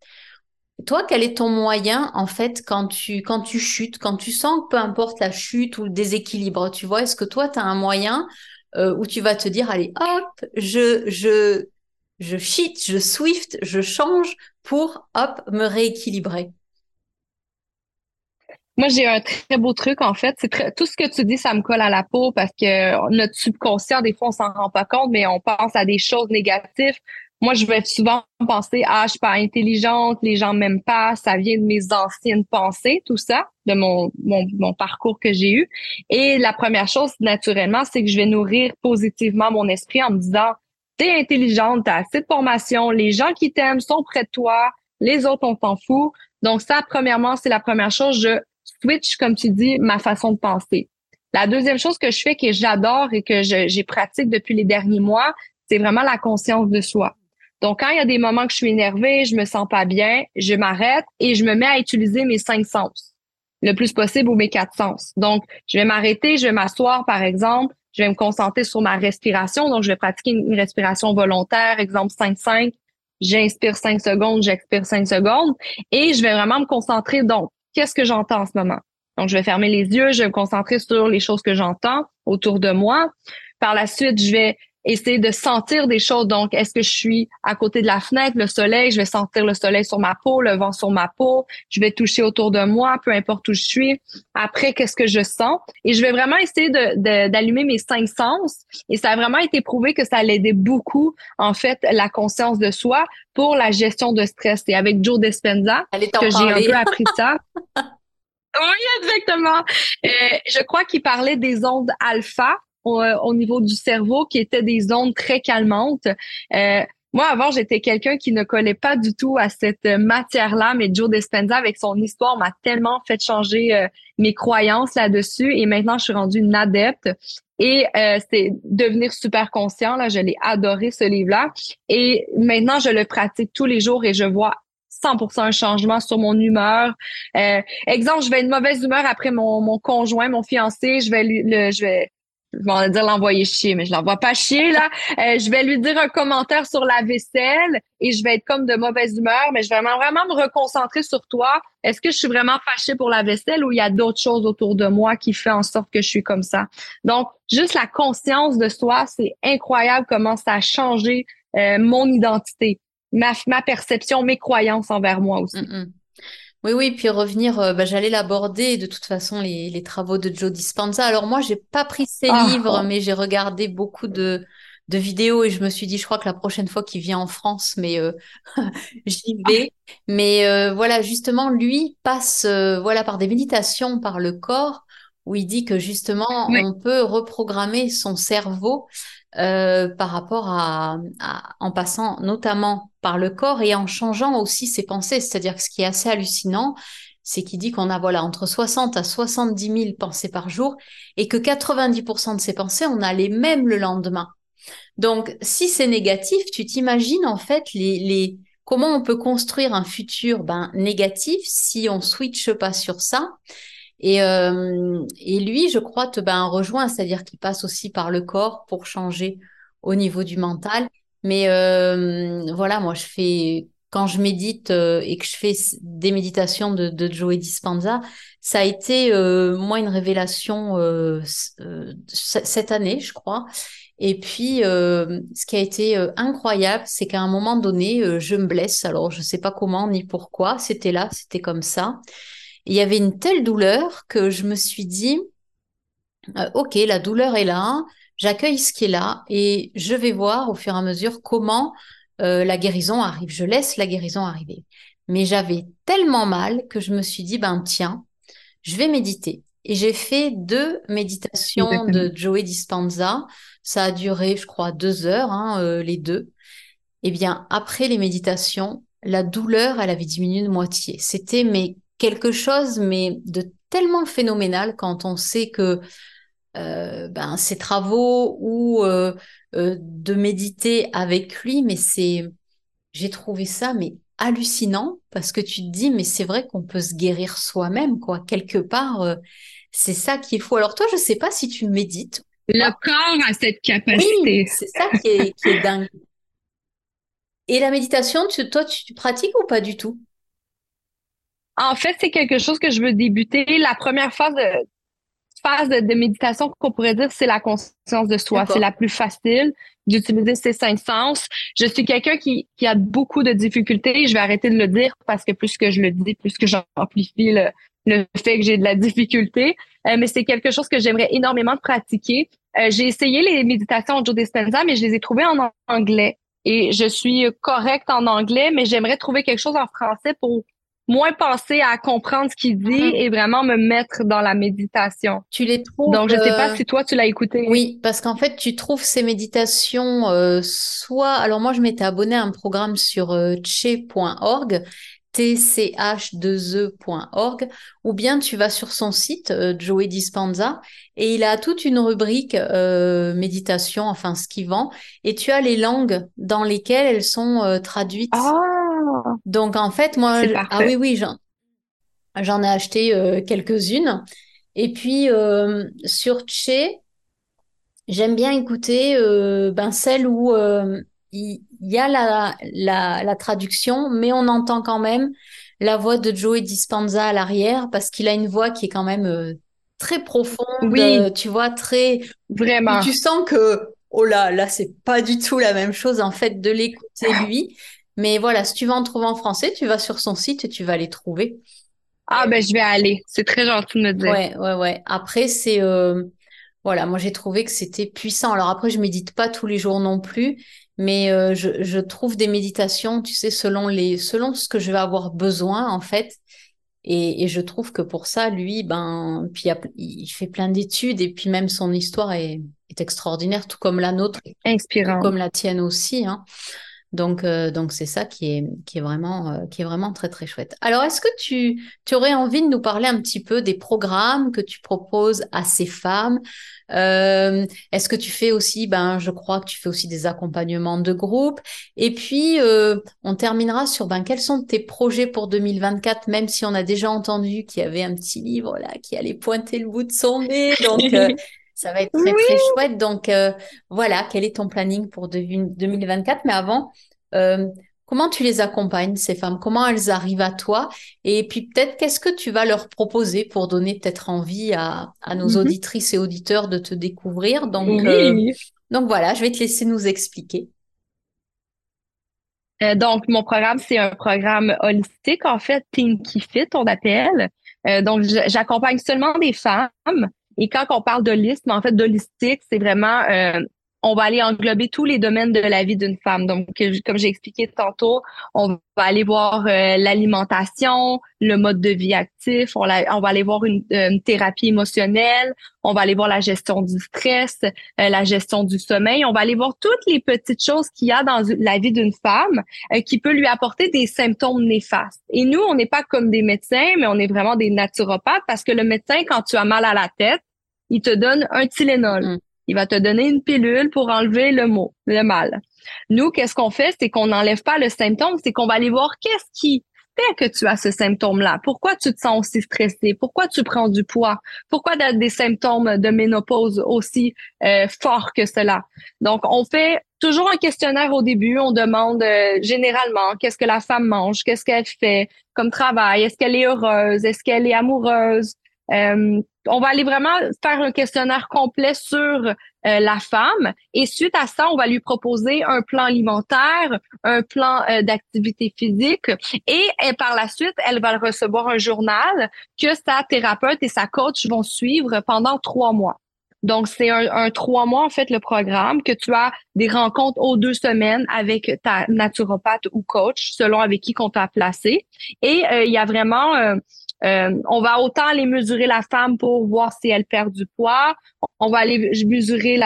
Toi, quel est ton moyen en fait quand tu quand tu chutes, quand tu sens que peu importe la chute ou le déséquilibre, tu vois, est-ce que toi tu as un moyen euh, où tu vas te dire allez hop, je je je cheat, je swift, je change pour, hop, me rééquilibrer. Moi, j'ai un très beau truc, en fait. Tout ce que tu dis, ça me colle à la peau parce que notre subconscient, des fois, on s'en rend pas compte, mais on pense à des choses négatives. Moi, je vais souvent penser, ah, je suis pas intelligente, les gens m'aiment pas, ça vient de mes anciennes pensées, tout ça, de mon, mon, mon parcours que j'ai eu. Et la première chose, naturellement, c'est que je vais nourrir positivement mon esprit en me disant, intelligente, t'as assez de formation, les gens qui t'aiment sont près de toi, les autres, on s'en fout. Donc ça, premièrement, c'est la première chose. Je switch, comme tu dis, ma façon de penser. La deuxième chose que je fais que j'adore et que j'ai pratique depuis les derniers mois, c'est vraiment la conscience de soi. Donc, quand il y a des moments que je suis énervée, je me sens pas bien, je m'arrête et je me mets à utiliser mes cinq sens le plus possible ou mes quatre sens. Donc, je vais m'arrêter, je vais m'asseoir, par exemple, je vais me concentrer sur ma respiration. Donc, je vais pratiquer une respiration volontaire, exemple 5-5. J'inspire 5 secondes, j'expire 5 secondes. Et je vais vraiment me concentrer. Donc, qu'est-ce que j'entends en ce moment? Donc, je vais fermer les yeux, je vais me concentrer sur les choses que j'entends autour de moi. Par la suite, je vais essayer de sentir des choses. Donc, est-ce que je suis à côté de la fenêtre, le soleil, je vais sentir le soleil sur ma peau, le vent sur ma peau, je vais toucher autour de moi, peu importe où je suis. Après, qu'est-ce que je sens? Et je vais vraiment essayer d'allumer mes cinq sens. Et ça a vraiment été prouvé que ça allait aider beaucoup, en fait, la conscience de soi pour la gestion de stress. Et avec Joe Dispenza, que j'ai un peu appris ça. Oui, exactement. Euh, je crois qu'il parlait des ondes alpha, euh, au, niveau du cerveau qui étaient des ondes très calmantes. Euh, moi, avant, j'étais quelqu'un qui ne collait pas du tout à cette matière-là, mais Joe Dispenza, avec son histoire, m'a tellement fait changer euh, mes croyances là-dessus. Et maintenant, je suis rendue une adepte. Et euh, c'est devenir super conscient. Là, je l'ai adoré ce livre-là. Et maintenant, je le pratique tous les jours et je vois 100% un changement sur mon humeur. Euh, exemple, je vais une mauvaise humeur après mon, mon conjoint, mon fiancé, je vais le, je vais je vais dire l'envoyer chier, mais je l'envoie pas chier, là. Euh, je vais lui dire un commentaire sur la vaisselle et je vais être comme de mauvaise humeur, mais je vais vraiment, vraiment me reconcentrer sur toi. Est-ce que je suis vraiment fâchée pour la vaisselle ou il y a d'autres choses autour de moi qui fait en sorte que je suis comme ça? Donc, juste la conscience de soi, c'est incroyable comment ça a changé euh, mon identité, ma, ma perception, mes croyances envers moi aussi. Oui, oui, puis revenir, euh, bah, j'allais l'aborder de toute façon les, les, travaux de Joe Dispenza. Alors moi, j'ai pas pris ses ah, livres, oh. mais j'ai regardé beaucoup de, de vidéos et je me suis dit, je crois que la prochaine fois qu'il vient en France, mais euh, j'y vais. Mais euh, voilà, justement, lui passe voilà par des méditations par le corps où il dit que justement, on peut reprogrammer son cerveau euh, par rapport à, en passant notamment par le corps et en changeant aussi ses pensées. C'est-à-dire que ce qui est assez hallucinant, c'est qu'il dit qu'on a voilà entre 60 à 70 000 pensées par jour et que 90% de ces pensées, on a les mêmes le lendemain. Donc, si c'est négatif, tu t'imagines en fait les, les comment on peut construire un futur ben, négatif si on switche pas sur ça? Et, euh, et lui, je crois, te ben, rejoint, c'est-à-dire qu'il passe aussi par le corps pour changer au niveau du mental. Mais euh, voilà, moi, je fais quand je médite euh, et que je fais des méditations de, de Joey Dispenza, ça a été moi une révélation cette année, je crois. Et puis, ce qui a été incroyable, c'est qu'à un moment donné, je me blesse. Alors, je sais pas comment ni pourquoi. C'était là, c'était comme ça il y avait une telle douleur que je me suis dit, euh, ok, la douleur est là, j'accueille ce qui est là et je vais voir au fur et à mesure comment euh, la guérison arrive. Je laisse la guérison arriver. Mais j'avais tellement mal que je me suis dit, ben tiens, je vais méditer. Et j'ai fait deux méditations de Joey Dispenza. Ça a duré, je crois, deux heures, hein, euh, les deux. Eh bien, après les méditations, la douleur, elle avait diminué de moitié. C'était mais quelque chose, mais de tellement phénoménal quand on sait que euh, ben, ces travaux ou euh, euh, de méditer avec lui, mais c'est, j'ai trouvé ça mais hallucinant parce que tu te dis mais c'est vrai qu'on peut se guérir soi-même quoi quelque part c'est ça qui est fou alors toi je sais pas si tu médites le corps a cette capacité. Oui, c'est ça qui est, qui est dingue. Et la méditation tu, toi tu pratiques ou pas du tout? En fait, c'est quelque chose que je veux débuter. La première phase de, phase de, méditation qu'on pourrait dire, c'est la conscience de soi. C'est la plus facile d'utiliser ces cinq sens. Je suis quelqu'un qui, qui a beaucoup de difficultés. Je vais arrêter de le dire parce que plus que je le dis, plus que j'amplifie le, le fait que j'ai de la difficulté. Euh, mais c'est quelque chose que j'aimerais énormément pratiquer. Euh, j'ai essayé les méditations de Joe Dispenza, mais je les ai trouvées en anglais. Et je suis correcte en anglais, mais j'aimerais trouver quelque chose en français pour moins penser à comprendre ce qu'il dit mm-hmm. et vraiment me mettre dans la méditation. Tu les trouves Donc je sais pas euh, si toi tu l'as écouté. Oui, parce qu'en fait tu trouves ces méditations euh, soit alors moi je m'étais abonnée à un programme sur euh, che.org tch2e.org ou bien tu vas sur son site euh, Joey Dispenza et il a toute une rubrique euh, méditation, enfin ce qu'il vend, et tu as les langues dans lesquelles elles sont euh, traduites. Ah, Donc en fait, moi, ah oui, oui, j'en, ai acheté euh, quelques-unes. Et puis euh, sur Che, j'aime bien écouter euh, ben, celle où il y, a la, la, la traduction, mais on entend quand même la voix de Joey Dispenza à l'arrière parce qu'il a une voix qui est quand même très profonde, Oui, tu vois, très vraiment. tu sens que oh là, là, c'est pas du tout la même chose en fait de l'écouter lui. Mais voilà, si tu vas en trouver en français, tu vas sur son site et tu vas les trouver. Ah, ben, je vais aller. C'est très gentil de me dire. Ouais, ouais, ouais. Après, c'est euh, voilà, moi j'ai trouvé que c'était puissant. Alors après, je médite pas tous les jours non plus, mais euh, je, je trouve des méditations, tu sais, selon les selon ce que je vais avoir besoin en fait. Et, et je trouve que pour ça, lui, ben, puis il, fait plein d'études et puis même son histoire est, est extraordinaire, tout comme la nôtre, Inspirant. comme la tienne aussi, hein. Donc, euh, donc c'est ça qui est, qui est vraiment, euh, qui est vraiment très, très chouette. Alors, est-ce que tu, tu aurais envie de nous parler un petit peu des programmes que tu proposes à ces femmes? Euh, est-ce que tu fais aussi, ben, je crois que tu fais aussi des accompagnements de groupe. Et puis, on terminera sur, ben, quels sont tes projets pour 2024, même si on a déjà entendu qu'il y avait un petit livre là qui allait pointer le bout de son nez. ça va être très, très chouette. Donc, euh, voilà, quel est ton planning pour de- 2024? Mais avant, euh, comment tu les accompagnes, ces femmes? Comment elles arrivent à toi? Et puis peut-être, qu'est-ce que tu vas leur proposer pour donner peut-être envie à, à nos Mhm. auditrices et auditeurs de te découvrir? Donc, euh, Oui. donc voilà, je vais te laisser nous expliquer. Euh, donc, mon programme, c'est un programme holistique, en fait, Pinky Fit, on appelle. Euh, donc, j'accompagne seulement des femmes. Et quand on parle d'holisme, en fait, d'holistique, c'est vraiment, euh, on va aller englober tous les domaines de la vie d'une femme. Donc, euh, comme j'ai expliqué tantôt, on va aller voir euh, l'alimentation, le mode de vie actif, on, va aller voir une, une thérapie émotionnelle, on va aller voir la gestion du stress, euh, la gestion du sommeil, on va aller voir toutes les petites choses qu'il y a dans la vie d'une femme euh, qui peut lui apporter des symptômes néfastes. Et nous, on n'est pas comme des médecins, mais on est vraiment des naturopathes parce que le médecin, quand tu as mal à la tête, il te donne un Tylenol. Mm. Il va te donner une pilule pour enlever le mot, le mal. Nous, qu'est-ce qu'on fait? C'est qu'on n'enlève pas le symptôme, c'est qu'on va aller voir qu'est-ce qui fait que tu as ce symptôme-là. Pourquoi tu te sens aussi stressé? Pourquoi tu prends du poids? Pourquoi tu as des symptômes de ménopause aussi euh, forts que cela? Donc, on fait toujours un questionnaire au début. On demande euh, généralement qu'est-ce que la femme mange, qu'est-ce qu'elle fait comme travail, est-ce qu'elle est heureuse, est-ce qu'elle est amoureuse? Euh, on va aller vraiment faire un questionnaire complet sur euh, la femme et suite à ça, on va lui proposer un plan alimentaire, un plan euh, d'activité physique et, par la suite, elle va recevoir un journal que sa thérapeute et sa coach vont suivre pendant trois mois. Donc, c'est un, trois mois, en fait, le programme, que tu as des rencontres aux deux semaines avec ta naturopathe ou coach, selon avec qui qu'on t'a placé. Et il y a vraiment... euh, on va autant aller mesurer la femme pour voir si elle perd du poids. On va aller mesurer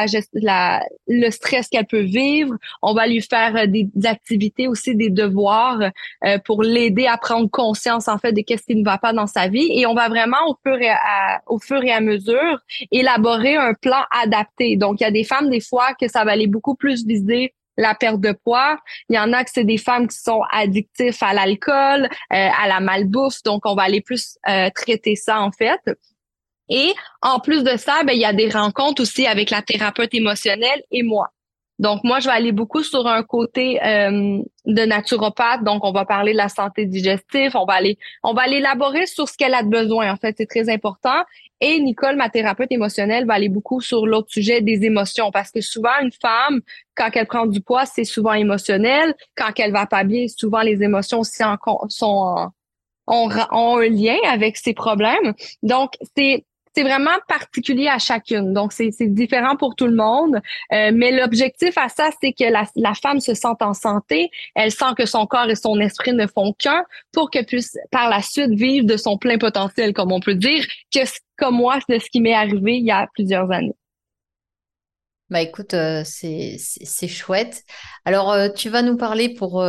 le stress qu'elle peut vivre. On va lui faire euh, des, activités aussi, des devoirs euh, pour l'aider à prendre conscience en fait de qu'est-ce qui ne va pas dans sa vie. Et on va vraiment au fur et à, au fur et à mesure élaborer un plan adapté. Donc il y a des femmes des fois que ça va aller beaucoup plus viser la perte de poids. Il y en a que c'est des femmes qui sont addictifs à l'alcool, euh, à la malbouffe. Donc, on va aller plus euh, traiter ça, en fait. Et en plus de ça, ben, il y a des rencontres aussi avec la thérapeute émotionnelle et moi. Donc, moi, je vais aller beaucoup sur un côté euh, de naturopathe. Donc, on va parler de la santé digestive. On va aller, on va élaborer sur ce qu'elle a de besoin. En fait, c'est très important. Et Nicole, ma thérapeute émotionnelle, va aller beaucoup sur l'autre sujet des émotions. Parce que souvent, une femme, quand elle prend du poids, c'est souvent émotionnel. Quand elle va pas bien, souvent les émotions aussi sont en, ont, un lien avec ces problèmes. Donc, c'est c'est vraiment particulier à chacune. Donc, c'est différent pour tout le monde. Euh, mais l'objectif à ça, c'est que la, femme se sente en santé. Elle sent que son corps et son esprit ne font qu'un pour qu'elle puisse par la suite vivre de son plein potentiel, comme on peut dire, que comme moi, c'est ce qui m'est arrivé il y a plusieurs années. Bah écoute, euh, c'est chouette. Alors, euh, tu vas nous parler pour,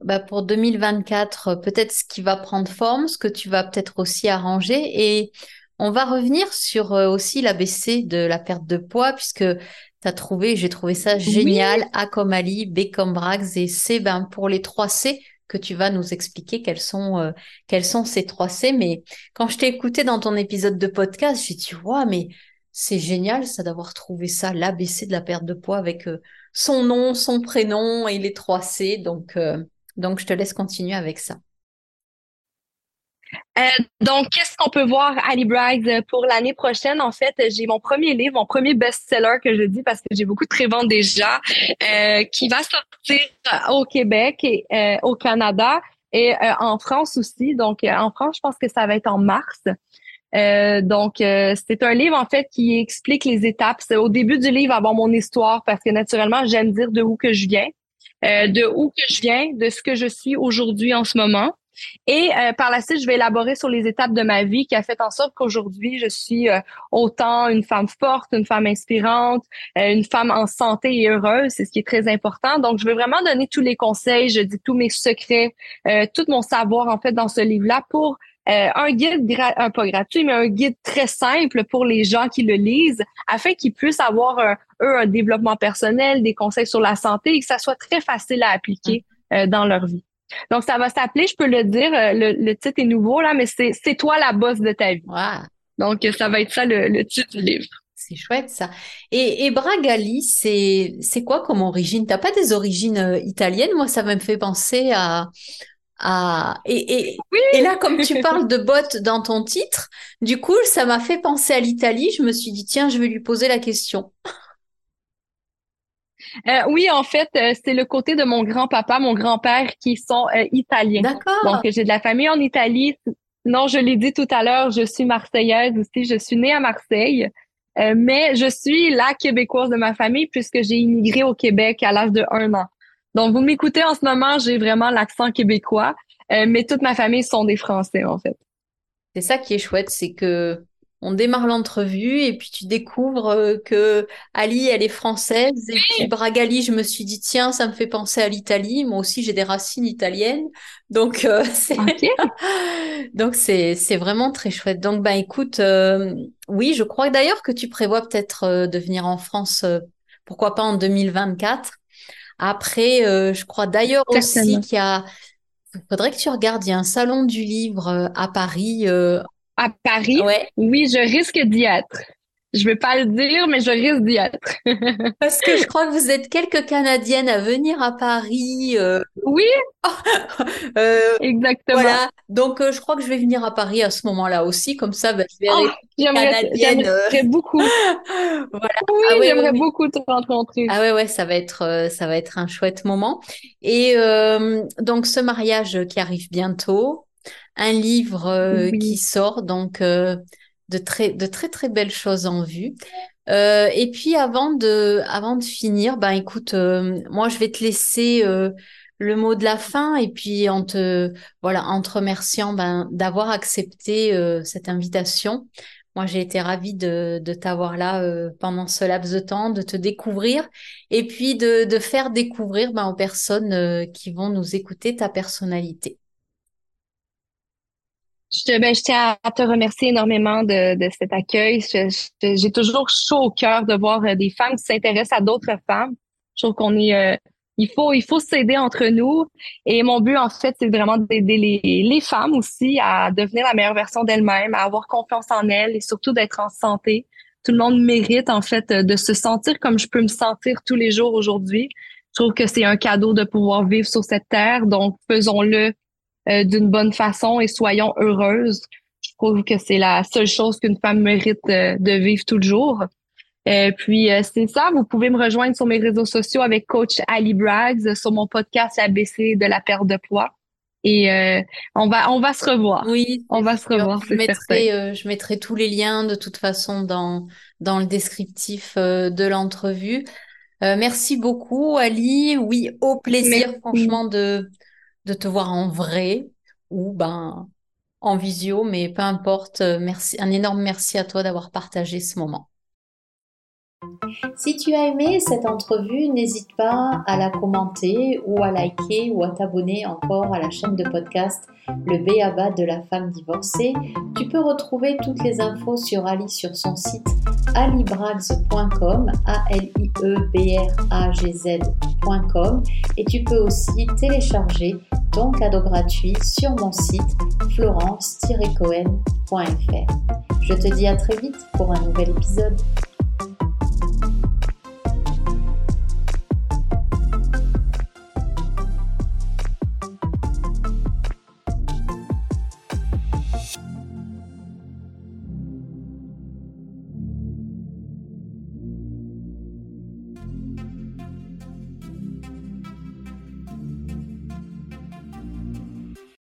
bah, pour 2024, peut-être ce qui va prendre forme, ce que tu vas peut-être aussi arranger. Et on va revenir sur aussi l'ABC de la perte de poids, puisque tu as trouvé, j'ai trouvé ça génial, A comme Ali, B comme Brax et C ben, pour les trois C que tu vas nous expliquer quels sont, quels sont ces trois C. Mais quand je t'ai écouté dans ton épisode de podcast, j'ai dit, ouais, mais c'est génial, ça d'avoir trouvé ça, l'ABC de la perte de poids avec euh, son nom, son prénom et les trois C. Donc, euh, donc, je te laisse continuer avec ça. Euh, donc, qu'est-ce qu'on peut voir Ali Braggs pour l'année prochaine? En fait, j'ai mon premier livre, mon premier best-seller que je dis parce que j'ai beaucoup de préventes déjà, qui va sortir au Québec et au Canada et en France aussi. Donc, en France, je pense que ça va être en mars. Euh, donc, euh, c'est un livre en fait qui explique les étapes. Au début du livre avant mon histoire parce que naturellement, j'aime dire de où que je viens, euh, de où que je viens, de ce que je suis aujourd'hui en ce moment. Et par la suite, je vais élaborer sur les étapes de ma vie qui a fait en sorte qu'aujourd'hui, je suis autant une femme forte, une femme inspirante, une femme en santé et heureuse. C'est ce qui est très important. Donc, je vais vraiment donner tous les conseils, je dis tous mes secrets, tout mon savoir en fait dans ce livre-là pour euh, un guide, un pas gratuit, mais un guide très simple pour les gens qui le lisent, afin qu'ils puissent avoir, un, eux, un développement personnel, des conseils sur la santé et que ça soit très facile à appliquer euh, dans leur vie. Donc, ça va s'appeler, je peux le dire, euh, le, titre est nouveau, là, mais c'est C'est toi la bosse de ta vie. Donc, ça va être ça le, titre du livre. C'est chouette ça. Et, et Bragali, c'est c'est quoi comme origine? T'as pas des origines italiennes? Moi, ça me fait penser à ah, et, et, et, là, comme tu parles de bottes dans ton titre, du coup, ça m'a fait penser à l'Italie. Je me suis dit, tiens, je vais lui poser la question. Euh, oui, en fait, euh, c'est le côté de mon grand-papa, mon grand-père qui sont euh, italiens. D'accord. Donc, j'ai de la famille en Italie. Non, je l'ai dit tout à l'heure, je suis marseillaise aussi. Je suis née à Marseille, mais je suis la québécoise de ma famille puisque j'ai immigré au Québec à l'âge de un an. Donc, vous m'écoutez en ce moment, j'ai vraiment l'accent québécois, mais toute ma famille sont des Français, en fait. C'est ça qui est chouette, c'est que on démarre l'entrevue et puis tu découvres euh, que Ali, elle est française et puis Bragali, je me suis dit tiens, ça me fait penser à l'Italie. Moi aussi, j'ai des racines italiennes, donc euh, c'est donc c'est c'est vraiment très chouette. Donc bah écoute, oui, je crois d'ailleurs que tu prévois peut-être de venir en France, pourquoi pas en 2024. Après, euh, je crois d'ailleurs aussi qu'il y a, il faudrait que tu regardes, il y a un salon du livre euh, à Paris. À Paris? Ouais. Oui, je risque d'y être. Je vais pas le dire, mais je risque d'y être. Parce que je crois que vous êtes quelques Canadiennes à venir à Paris. Euh... Oui, euh, exactement. Voilà. Donc, euh, je crois que je vais venir à Paris à ce moment-là aussi. Comme ça, bah, je verrai oh, Canadiennes. J'aimerais beaucoup. voilà. Oui, ah j'aimerais beaucoup te rencontrer. Ah ouais, ouais, ça va être, euh, ça va être un chouette moment. Et donc, ce mariage qui arrive bientôt, un livre qui sort, donc de très, de très, très belles choses en vue. Euh, et puis avant de, avant de finir, ben écoute, euh, moi je vais te laisser euh, le mot de la fin et puis en te, voilà, en te remerciant ben, d'avoir accepté cette invitation. Moi, j'ai été ravie de, de t'avoir là pendant ce laps de temps, de te découvrir et puis de, de faire découvrir ben, aux personnes qui vont nous écouter ta personnalité. Je, ben, je tiens à te remercier énormément de, de cet accueil. J'ai toujours chaud au cœur de voir euh, des femmes qui s'intéressent à d'autres femmes. Je trouve qu'on est, euh, il faut, il faut s'aider entre nous. Et mon but, en fait, c'est vraiment d'aider les, les femmes aussi à devenir la meilleure version d'elles-mêmes, à avoir confiance en elles et surtout d'être en santé. Tout le monde mérite, en fait, de se sentir comme je peux me sentir tous les jours aujourd'hui. Je trouve que c'est un cadeau de pouvoir vivre sur cette terre. Donc, faisons-le euh, d'une bonne façon et soyons heureuses. Je trouve que c'est la seule chose qu'une femme mérite euh, de vivre tout le jour. Et euh, puis c'est ça, vous pouvez me rejoindre sur mes réseaux sociaux avec coach Ali Braggs sur mon podcast ABC de la perte de poids. Et on va on va se revoir. Oui, on va se revoir. Je mettrai je mettrai tous les liens de toute façon dans dans le descriptif de l'entrevue. merci beaucoup Ali. Oui, au plaisir franchement de de te voir en vrai ou ben en visio, mais peu importe. Merci, un énorme merci à toi d'avoir partagé ce moment. Si tu as aimé cette entrevue, n'hésite pas à la commenter ou à liker ou à t'abonner encore à la chaîne de podcast Le Béaba de la femme divorcée. Tu peux retrouver toutes les infos sur Ali sur son site alibrags.com, a l i e b r a g et tu peux aussi télécharger ton cadeau gratuit sur mon site florence-cohen.fr. Je te dis à très vite pour un nouvel épisode.